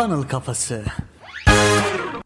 Funnel Kafası.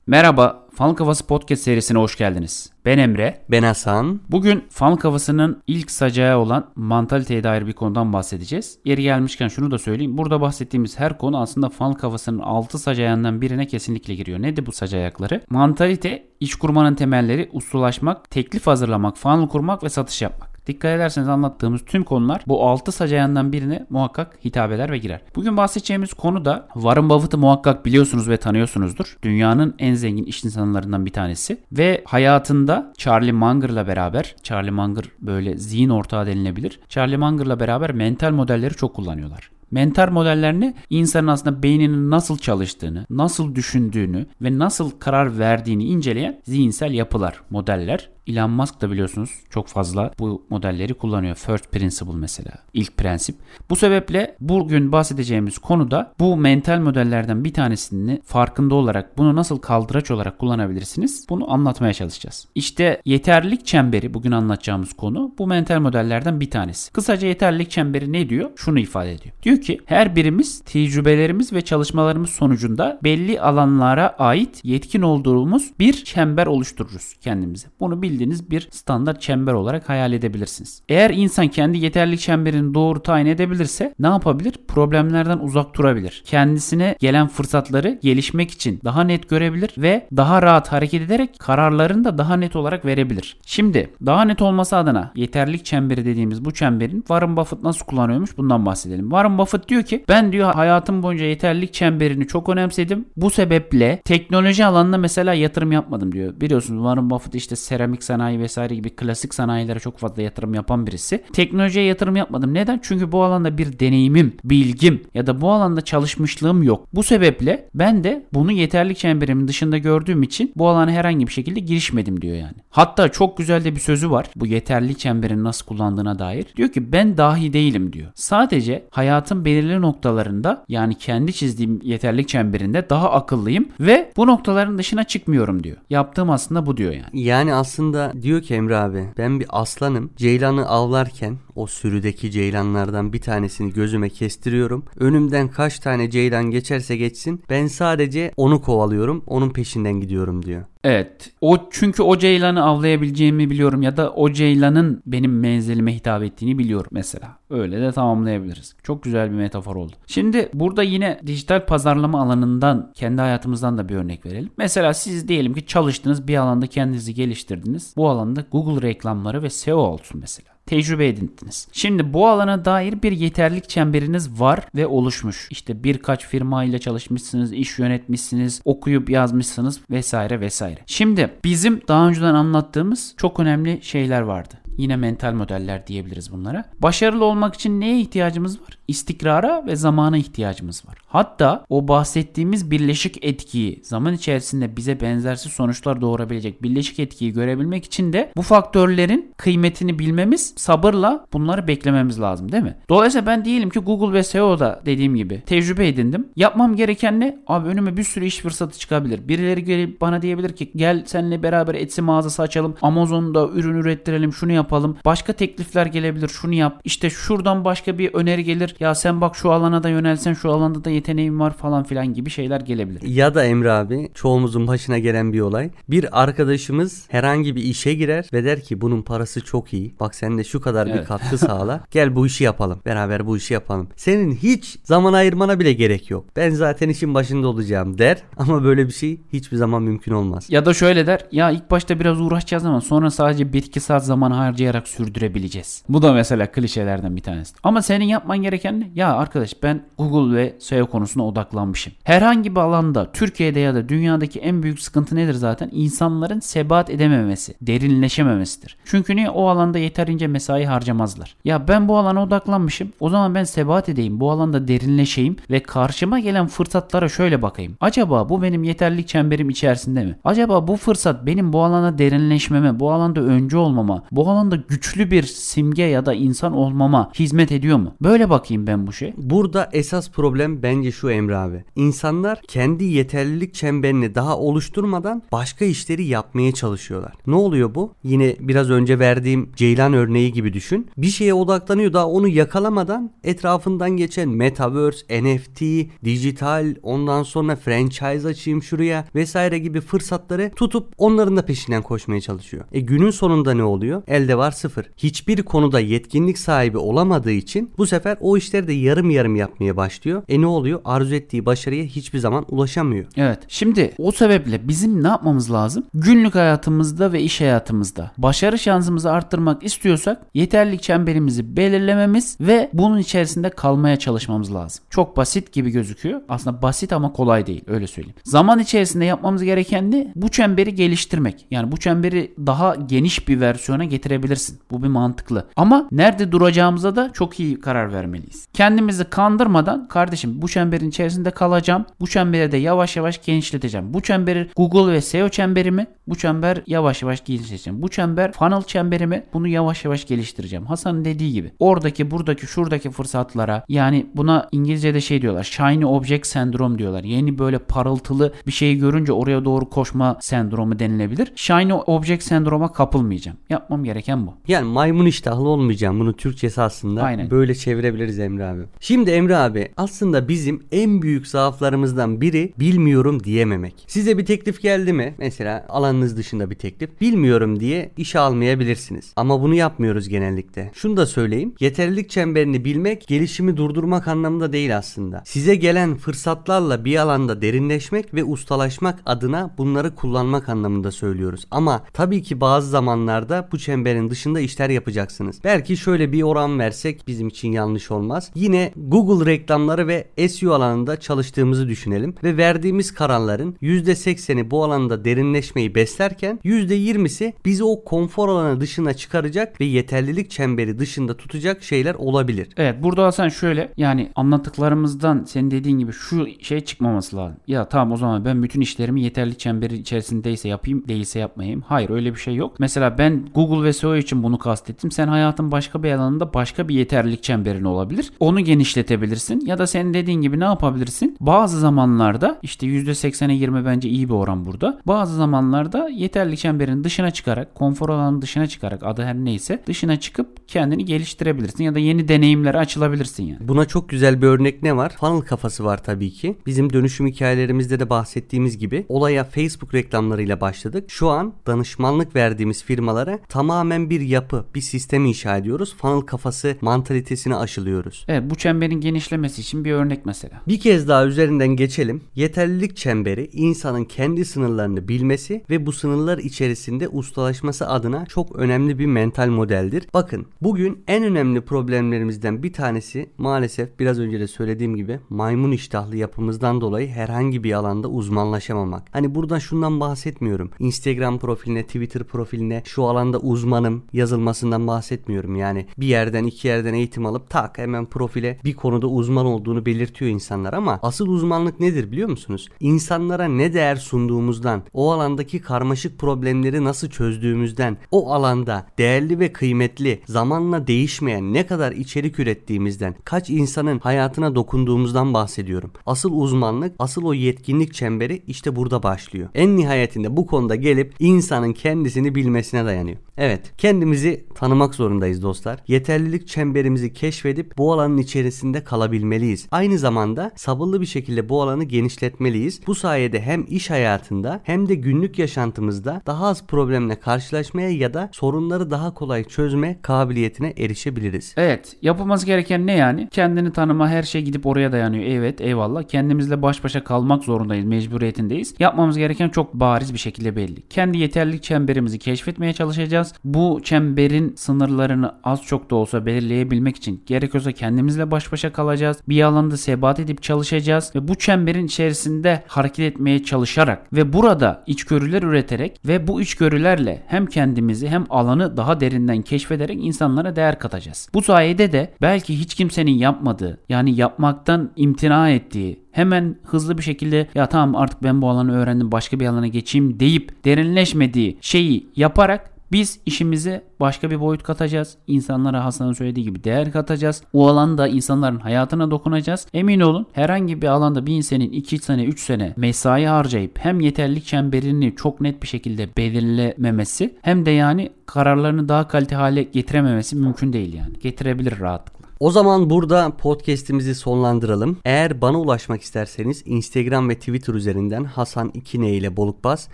Merhaba, Funnel Kafası Podcast serisine hoş geldiniz. Ben Emre. Ben Hasan. Bugün Funnel Kafası'nın ilk sacağı olan mantaliteye dair bir konudan bahsedeceğiz. Yeri gelmişken şunu da söyleyeyim. Burada bahsettiğimiz her konu aslında Funnel Kafası'nın 6 sacayından birine kesinlikle giriyor. Nedir bu sacayakları? Mantalite, iş kurmanın temelleri, ustalaşmak, teklif hazırlamak, funnel kurmak ve satış yapmak. Dikkat ederseniz anlattığımız tüm konular bu 6 sacayandan birine muhakkak hitap eder ve girer. Bugün bahsedeceğimiz konu da Warren Buffett'ı muhakkak biliyorsunuz ve tanıyorsunuzdur. Dünyanın en zengin iş insanlarından bir tanesi. Ve hayatında Charlie Munger'la beraber, Charlie Munger böyle zihin ortağı denilebilir. Charlie Munger'la beraber mental modelleri çok kullanıyorlar. Mental modellerini insanın aslında beyninin nasıl çalıştığını, nasıl düşündüğünü ve nasıl karar verdiğini inceleyen zihinsel yapılar, modeller. Elon Musk da biliyorsunuz çok fazla bu modelleri kullanıyor. First principle mesela. ilk prensip. Bu sebeple bugün bahsedeceğimiz konuda bu mental modellerden bir tanesini farkında olarak bunu nasıl kaldıraç olarak kullanabilirsiniz? Bunu anlatmaya çalışacağız. İşte yeterlilik çemberi bugün anlatacağımız konu bu mental modellerden bir tanesi. Kısaca yeterlilik çemberi ne diyor? Şunu ifade ediyor. Diyor ki her birimiz tecrübelerimiz ve çalışmalarımız sonucunda belli alanlara ait yetkin olduğumuz bir çember oluştururuz kendimize. Bunu bildiğiniz bir standart çember olarak hayal edebilirsiniz. Eğer insan kendi yeterlilik çemberini doğru tayin edebilirse ne yapabilir? Problemlerden uzak durabilir. Kendisine gelen fırsatları gelişmek için daha net görebilir ve daha rahat hareket ederek kararlarını da daha net olarak verebilir. Şimdi daha net olması adına yeterlilik çemberi dediğimiz bu çemberin Warren Buffett nasıl kullanıyormuş bundan bahsedelim. Warren Buffett diyor ki ben diyor hayatım boyunca yeterlilik çemberini çok önemsedim. Bu sebeple teknoloji alanına mesela yatırım yapmadım diyor. Biliyorsunuz Warren Buffett işte seramik sanayi vesaire gibi klasik sanayilere çok fazla yatırım yapan birisi. Teknolojiye yatırım yapmadım. Neden? Çünkü bu alanda bir deneyimim, bilgim ya da bu alanda çalışmışlığım yok. Bu sebeple ben de bunu yeterlilik çemberimin dışında gördüğüm için bu alana herhangi bir şekilde girişmedim diyor yani. Hatta çok güzel de bir sözü var. Bu yeterlilik çemberini nasıl kullandığına dair. Diyor ki ben dahi değilim diyor. Sadece hayatın belirli noktalarında yani kendi çizdiğim yeterlilik çemberinde daha akıllıyım ve bu noktaların dışına çıkmıyorum diyor. Yaptığım aslında bu diyor yani. Yani aslında diyor ki Emre abi ben bir aslanım. Ceylanı avlarken o sürüdeki ceylanlardan bir tanesini gözüme kestiriyorum. Önümden kaç tane ceylan geçerse geçsin ben sadece onu kovalıyorum. Onun peşinden gidiyorum diyor. Evet. O çünkü o ceylanı avlayabileceğimi biliyorum ya da o ceylanın benim menzilime hitap ettiğini biliyorum mesela. Öyle de tamamlayabiliriz. Çok güzel bir metafor oldu. Şimdi burada yine dijital pazarlama alanından kendi hayatımızdan da bir örnek verelim. Mesela siz diyelim ki çalıştınız bir alanda kendinizi geliştirdiniz. Bu alanda Google reklamları ve SEO olsun mesela tecrübe edindiniz. Şimdi bu alana dair bir yeterlik çemberiniz var ve oluşmuş. İşte birkaç firma ile çalışmışsınız, iş yönetmişsiniz, okuyup yazmışsınız vesaire vesaire. Şimdi bizim daha önceden anlattığımız çok önemli şeyler vardı. Yine mental modeller diyebiliriz bunlara. Başarılı olmak için neye ihtiyacımız var? İstikrara ve zamana ihtiyacımız var. Hatta o bahsettiğimiz birleşik etkiyi zaman içerisinde bize benzersiz sonuçlar doğurabilecek birleşik etkiyi görebilmek için de bu faktörlerin kıymetini bilmemiz, sabırla bunları beklememiz lazım değil mi? Dolayısıyla ben diyelim ki Google ve SEO'da dediğim gibi tecrübe edindim. Yapmam gereken ne? Abi önüme bir sürü iş fırsatı çıkabilir. Birileri gelip bana diyebilir ki gel seninle beraber Etsy mağazası açalım. Amazon'da ürün ürettirelim şunu yapalım. Başka teklifler gelebilir şunu yap. İşte şuradan başka bir öneri gelir. Ya sen bak şu alana da yönelsen şu alanda da yeteneğim var falan filan gibi şeyler gelebilir. Ya da Emre abi çoğumuzun başına gelen bir olay. Bir arkadaşımız herhangi bir işe girer ve der ki bunun parası çok iyi. Bak sen de şu kadar Evet. bir katkı sağla. Gel bu işi yapalım. Beraber bu işi yapalım. Senin hiç zaman ayırmana bile gerek yok. Ben zaten işin başında olacağım der. Ama böyle bir şey hiçbir zaman mümkün olmaz. Ya da şöyle der. Ya ilk başta biraz uğraşacağız ama sonra sadece 1-2 saat zaman harcayarak sürdürebileceğiz. Bu da mesela klişelerden bir tanesi. Ama senin yapman gereken ne? Ya arkadaş ben Google ve SEO konusuna odaklanmışım. Herhangi bir alanda Türkiye'de ya da dünyadaki en büyük sıkıntı nedir zaten? İnsanların sebat edememesi, derinleşememesidir. Çünkü niye? O alanda yeterince mesai harcamazlar. Ya ben bu alana odaklanmışım. O zaman ben sebat edeyim. Bu alanda derinleşeyim ve karşıma gelen fırsatlara şöyle bakayım. Acaba bu benim yeterlilik çemberim içerisinde mi? Acaba bu fırsat benim bu alana derinleşmeme, bu alanda öncü olmama, bu alanda anlamda güçlü bir simge ya da insan olmama hizmet ediyor mu? Böyle bakayım ben bu şey. Burada esas problem bence şu Emre abi. İnsanlar kendi yeterlilik çemberini daha oluşturmadan başka işleri yapmaya çalışıyorlar. Ne oluyor bu? Yine biraz önce verdiğim Ceylan örneği gibi düşün. Bir şeye odaklanıyor daha onu yakalamadan etrafından geçen metaverse, NFT, dijital, ondan sonra franchise açayım şuraya vesaire gibi fırsatları tutup onların da peşinden koşmaya çalışıyor. E günün sonunda ne oluyor? Elde var sıfır. Hiçbir konuda yetkinlik sahibi olamadığı için bu sefer o işleri de yarım yarım yapmaya başlıyor. E ne oluyor? Arzu ettiği başarıya hiçbir zaman ulaşamıyor. Evet. Şimdi o sebeple bizim ne yapmamız lazım? Günlük hayatımızda ve iş hayatımızda başarı şansımızı arttırmak istiyorsak yeterlilik çemberimizi belirlememiz ve bunun içerisinde kalmaya çalışmamız lazım. Çok basit gibi gözüküyor. Aslında basit ama kolay değil öyle söyleyeyim. Zaman içerisinde yapmamız gereken de bu çemberi geliştirmek. Yani bu çemberi daha geniş bir versiyona getirebilirsin. Bu bir mantıklı. Ama nerede duracağımıza da çok iyi karar vermeliyiz. Kendimizi kandırmadan kardeşim bu çemberin içerisinde kalacağım. Bu çemberi de yavaş yavaş genişleteceğim. Bu çemberi Google ve SEO çemberi mi? Bu çember yavaş yavaş genişleteceğim. Bu çember funnel çemberi mi? Bunu yavaş yavaş geliştireceğim. Hasan'ın dediği gibi. Oradaki, buradaki, şuradaki fırsatlara yani buna İngilizce'de şey diyorlar. Shiny object sendrom diyorlar. Yeni böyle parıltılı bir şeyi görünce oraya doğru koşma sendromu denilebilir. Shiny object sendroma kapılmayacağım. Yapmam gereken bu. Yani maymun iştahlı olmayacağım. Bunu Türkçesi aslında Aynen. böyle çevirebiliriz Emre abi. Şimdi Emre abi aslında bizim en büyük zaaflarımızdan biri bilmiyorum diyememek. Size bir teklif geldi mi? Mesela alanınız dışında bir teklif. Bilmiyorum diye işe almayabilirsiniz. Ama bunu yapmıyoruz genellikle. Şunu da söyleyeyim. Yeterlilik çemberini bilmek gelişimi durdurmak anlamında değil aslında. Size gelen fırsatlarla bir alanda derinleşmek ve ustalaşmak adına bunları kullanmak anlamında söylüyoruz. Ama tabii ki bazı zamanlarda bu çemberin dışında işler yapacaksınız. Belki şöyle bir oran versek bizim için yanlış olmaz. Yine Google reklamları ve SEO alanında çalıştığımızı düşünelim ve verdiğimiz kararların %80'i bu alanda derinleşmeyi beslerken %20'si bizi o konfor alanı dışına çıkaracak ve yeterlilik çemberi dışında tutacak şeyler olabilir. Evet burada Hasan şöyle yani anlattıklarımızdan senin dediğin gibi şu şey çıkmaması lazım. Ya tamam o zaman ben bütün işlerimi yeterli çemberi içerisindeyse yapayım değilse yapmayayım. Hayır öyle bir şey yok. Mesela ben Google ve SEO için bunu kastettim. Sen hayatın başka bir alanında başka bir yeterlilik çemberin olabilir. Onu genişletebilirsin ya da senin dediğin gibi ne yapabilirsin? Bazı zamanlarda işte %80'e 20 bence iyi bir oran burada. Bazı zamanlarda yeterlilik çemberin dışına çıkarak, konfor alanının dışına çıkarak adı her neyse dışına çıkıp kendini geliştirebilirsin ya da yeni deneyimlere açılabilirsin yani. Buna çok güzel bir örnek ne var? Funnel kafası var tabii ki. Bizim dönüşüm hikayelerimizde de bahsettiğimiz gibi olaya Facebook reklamlarıyla başladık. Şu an danışmanlık verdiğimiz firmalara tamamen bir yapı, bir sistem inşa ediyoruz. Funnel kafası mantalitesini aşılıyoruz. Evet bu çemberin genişlemesi için bir örnek mesela. Bir kez daha üzerinden geçelim. Yeterlilik çemberi insanın kendi sınırlarını bilmesi ve bu sınırlar içerisinde ustalaşması adına çok önemli bir mental modeldir. Bakın bugün en önemli problemlerimizden bir tanesi maalesef biraz önce de söylediğim gibi maymun iştahlı yapımızdan dolayı herhangi bir alanda uzmanlaşamamak. Hani buradan şundan bahsetmiyorum. Instagram profiline, Twitter profiline şu alanda uzmanım yazılmasından bahsetmiyorum. Yani bir yerden iki yerden eğitim alıp tak hemen profile bir konuda uzman olduğunu belirtiyor insanlar ama asıl uzmanlık nedir biliyor musunuz? İnsanlara ne değer sunduğumuzdan, o alandaki karmaşık problemleri nasıl çözdüğümüzden, o alanda değerli ve kıymetli, zamanla değişmeyen ne kadar içerik ürettiğimizden, kaç insanın hayatına dokunduğumuzdan bahsediyorum. Asıl uzmanlık, asıl o yetkinlik çemberi işte burada başlıyor. En nihayetinde bu konuda gelip insanın kendisini bilmesine dayanıyor. Evet, kendimizi tanımak zorundayız dostlar. Yeterlilik çemberimizi keşfedip bu alanın içerisinde kalabilmeliyiz. Aynı zamanda sabırlı bir şekilde bu alanı genişletmeliyiz. Bu sayede hem iş hayatında hem de günlük yaşantımızda daha az problemle karşılaşmaya ya da sorunları daha kolay çözme kabiliyetine erişebiliriz. Evet yapılması gereken ne yani? Kendini tanıma her şey gidip oraya dayanıyor. Evet eyvallah. Kendimizle baş başa kalmak zorundayız. Mecburiyetindeyiz. Yapmamız gereken çok bariz bir şekilde belli. Kendi yeterlilik çemberimizi keşfetmeye çalışacağız. Bu çemberin sınırlarını az çok da olsa belirleyebilmek için gerekiyorsa kendimizle baş başa kalacağız. Bir alanda sebat edip çalışacağız ve bu çemberin içerisinde hareket etmeye çalışarak ve burada içgörüler üreterek ve bu içgörülerle hem kendimizi hem alanı daha derinden keşfederek insanlara değer katacağız. Bu sayede de belki hiç kimsenin yapmadığı yani yapmaktan imtina ettiği hemen hızlı bir şekilde ya tamam artık ben bu alanı öğrendim başka bir alana geçeyim deyip derinleşmediği şeyi yaparak Biz işimize başka bir boyut katacağız. İnsanlara Hasan'ın söylediği gibi değer katacağız. O alanda insanların hayatına dokunacağız. Emin olun herhangi bir alanda bir insanın 2 sene 3 sene mesai harcayıp hem yeterlilik çemberini çok net bir şekilde belirlememesi hem de yani kararlarını daha kalite hale getirememesi mümkün değil yani. Getirebilir rahatlıkla. O zaman burada podcast'imizi sonlandıralım. Eğer bana ulaşmak isterseniz Instagram ve Twitter üzerinden Hasan 2 ile Bolukbaz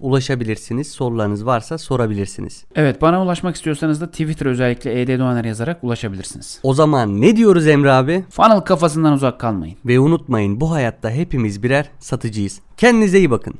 ulaşabilirsiniz. Sorularınız varsa sorabilirsiniz. Evet bana ulaşmak istiyorsanız da Twitter özellikle ED Doğaner yazarak ulaşabilirsiniz. O zaman ne diyoruz Emre abi? Funnel kafasından uzak kalmayın. Ve unutmayın bu hayatta hepimiz birer satıcıyız. Kendinize iyi bakın.